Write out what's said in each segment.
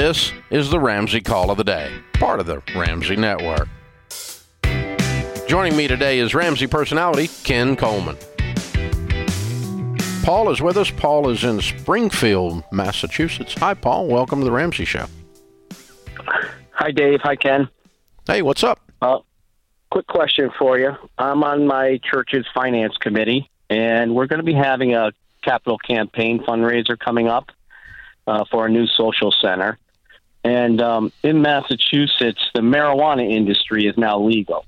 This is the Ramsey Call of the Day, part of the Ramsey Network. Joining me today is Ramsey personality Ken Coleman. Paul is with us. Paul is in Springfield, Massachusetts. Hi, Paul. Welcome to the Ramsey Show. Hi, Dave. Hi, Ken. Hey, what's up? Uh, quick question for you. I'm on my church's finance committee, and we're going to be having a capital campaign fundraiser coming up uh, for a new social center. And um, in Massachusetts, the marijuana industry is now legal.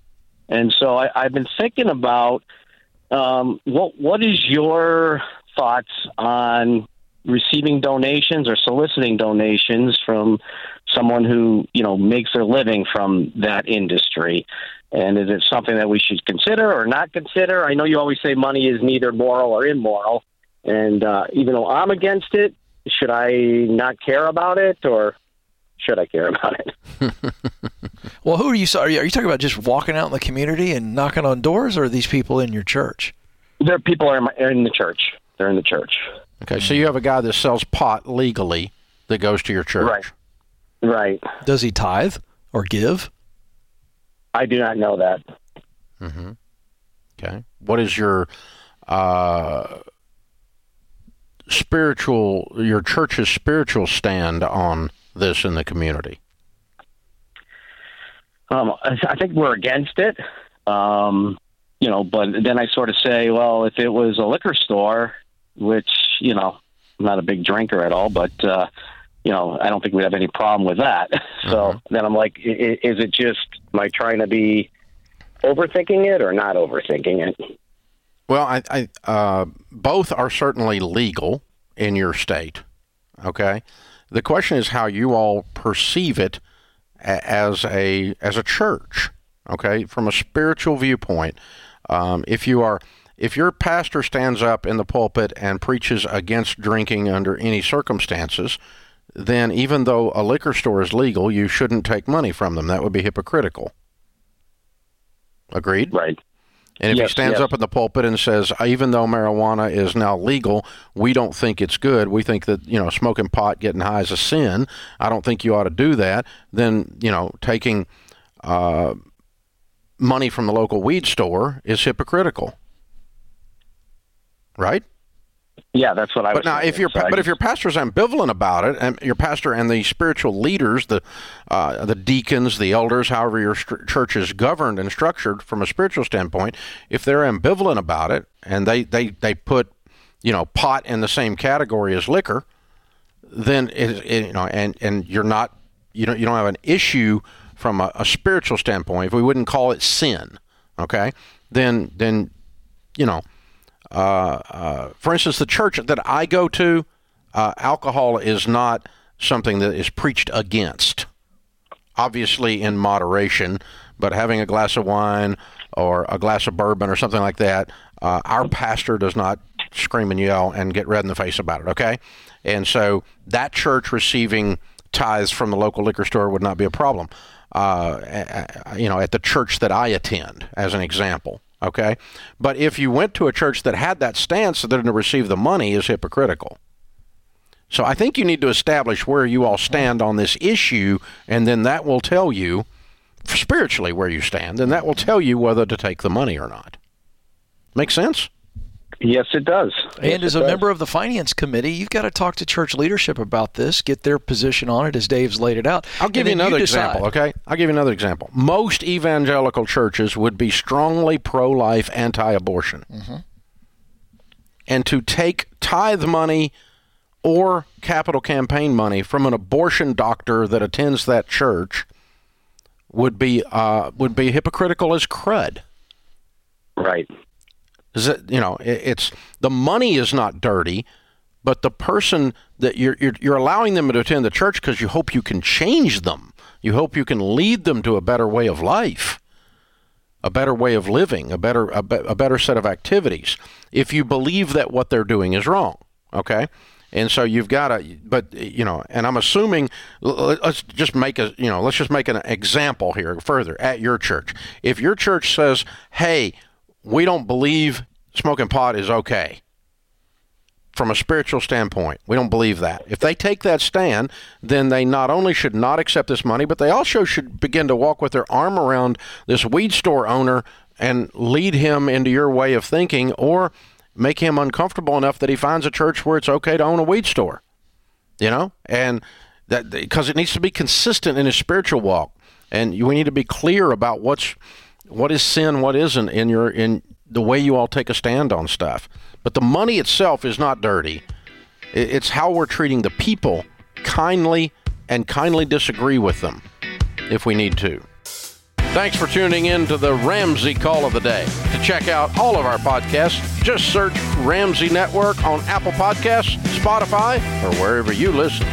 And so I, I've been thinking about um, what what is your thoughts on receiving donations or soliciting donations from someone who you know makes their living from that industry? And is it something that we should consider or not consider? I know you always say money is neither moral or immoral. And uh, even though i'm against it should i not care about it or should i care about it well who are you are you talking about just walking out in the community and knocking on doors or are these people in your church there are people in, my, in the church they're in the church. Okay, so you have a guy that sells pot legally that goes to your church. Right. Right. Does he tithe or give? I do not know that. Mm-hmm. Okay. What is your uh, spiritual, your church's spiritual stand on this in the community? Um, I think we're against it. Um, you know, but then I sort of say, well, if it was a liquor store, which you know I'm not a big drinker at all, but uh, you know I don't think we'd have any problem with that. so mm-hmm. then I'm like, is, is it just am I trying to be overthinking it or not overthinking it? Well, I, I uh, both are certainly legal in your state. Okay, the question is how you all perceive it as a as a church. Okay, from a spiritual viewpoint, um, if you are if your pastor stands up in the pulpit and preaches against drinking under any circumstances, then even though a liquor store is legal, you shouldn't take money from them. That would be hypocritical. Agreed? Right. And if yes, he stands yes. up in the pulpit and says, even though marijuana is now legal, we don't think it's good. We think that, you know, smoking pot, getting high is a sin. I don't think you ought to do that. Then, you know, taking uh, money from the local weed store is hypocritical right? Yeah, that's what I. But now, thinking. if your so but just, if your pastor's ambivalent about it, and your pastor and the spiritual leaders, the uh, the deacons, the elders, however your st- church is governed and structured from a spiritual standpoint, if they're ambivalent about it and they they they put you know pot in the same category as liquor, then it, it, you know, and and you're not you don't you don't have an issue from a, a spiritual standpoint. If we wouldn't call it sin, okay, then then you know for instance, the church that I go to, uh, alcohol is not something that is preached against. Obviously, in moderation, but having a glass of wine or a glass of bourbon or something like that, uh, our pastor does not scream and yell and get red in the face about it, okay? And so that church receiving tithes from the local liquor store would not be a problem. Uh, you know, at the church that I attend, as an example. Okay? But if you went to a church that had that stance that to receive the money is hypocritical. So I think you need to establish where you all stand on this issue, and then that will tell you spiritually where you stand, and that will tell you whether to take the money or not. Make sense? Yes, it does. And yes, as a does. member of the finance committee, you've got to talk to church leadership about this, get their position on it as Dave's laid it out. I'll give you another you example, okay? I'll give you another example. Most evangelical churches would be strongly pro life, anti abortion. Mm-hmm. And to take tithe money or capital campaign money from an abortion doctor that attends that church would be uh, would be hypocritical as crud. Right. You know, it's the money is not dirty, but the person that you're you're, you're allowing them to attend the church because you hope you can change them. You hope you can lead them to a better way of life, a better way of living, a better a, be, a better set of activities. If you believe that what they're doing is wrong, okay. And so you've got to, but you know, and I'm assuming, let's just make a, you know, let's just make an example here further at your church. If your church says, "Hey, we don't believe smoking pot is okay. from a spiritual standpoint. We don't believe that. If they take that stand, then they not only should not accept this money, but they also should begin to walk with their arm around this weed store owner and lead him into your way of thinking or make him uncomfortable enough that he finds a church where it's okay to own a weed store. You know? And that because it needs to be consistent in his spiritual walk. And we need to be clear about what's what is sin, what isn't in your in the way you all take a stand on stuff. But the money itself is not dirty. It's how we're treating the people kindly and kindly disagree with them if we need to. Thanks for tuning in to the Ramsey Call of the Day. To check out all of our podcasts, just search Ramsey Network on Apple Podcasts, Spotify, or wherever you listen.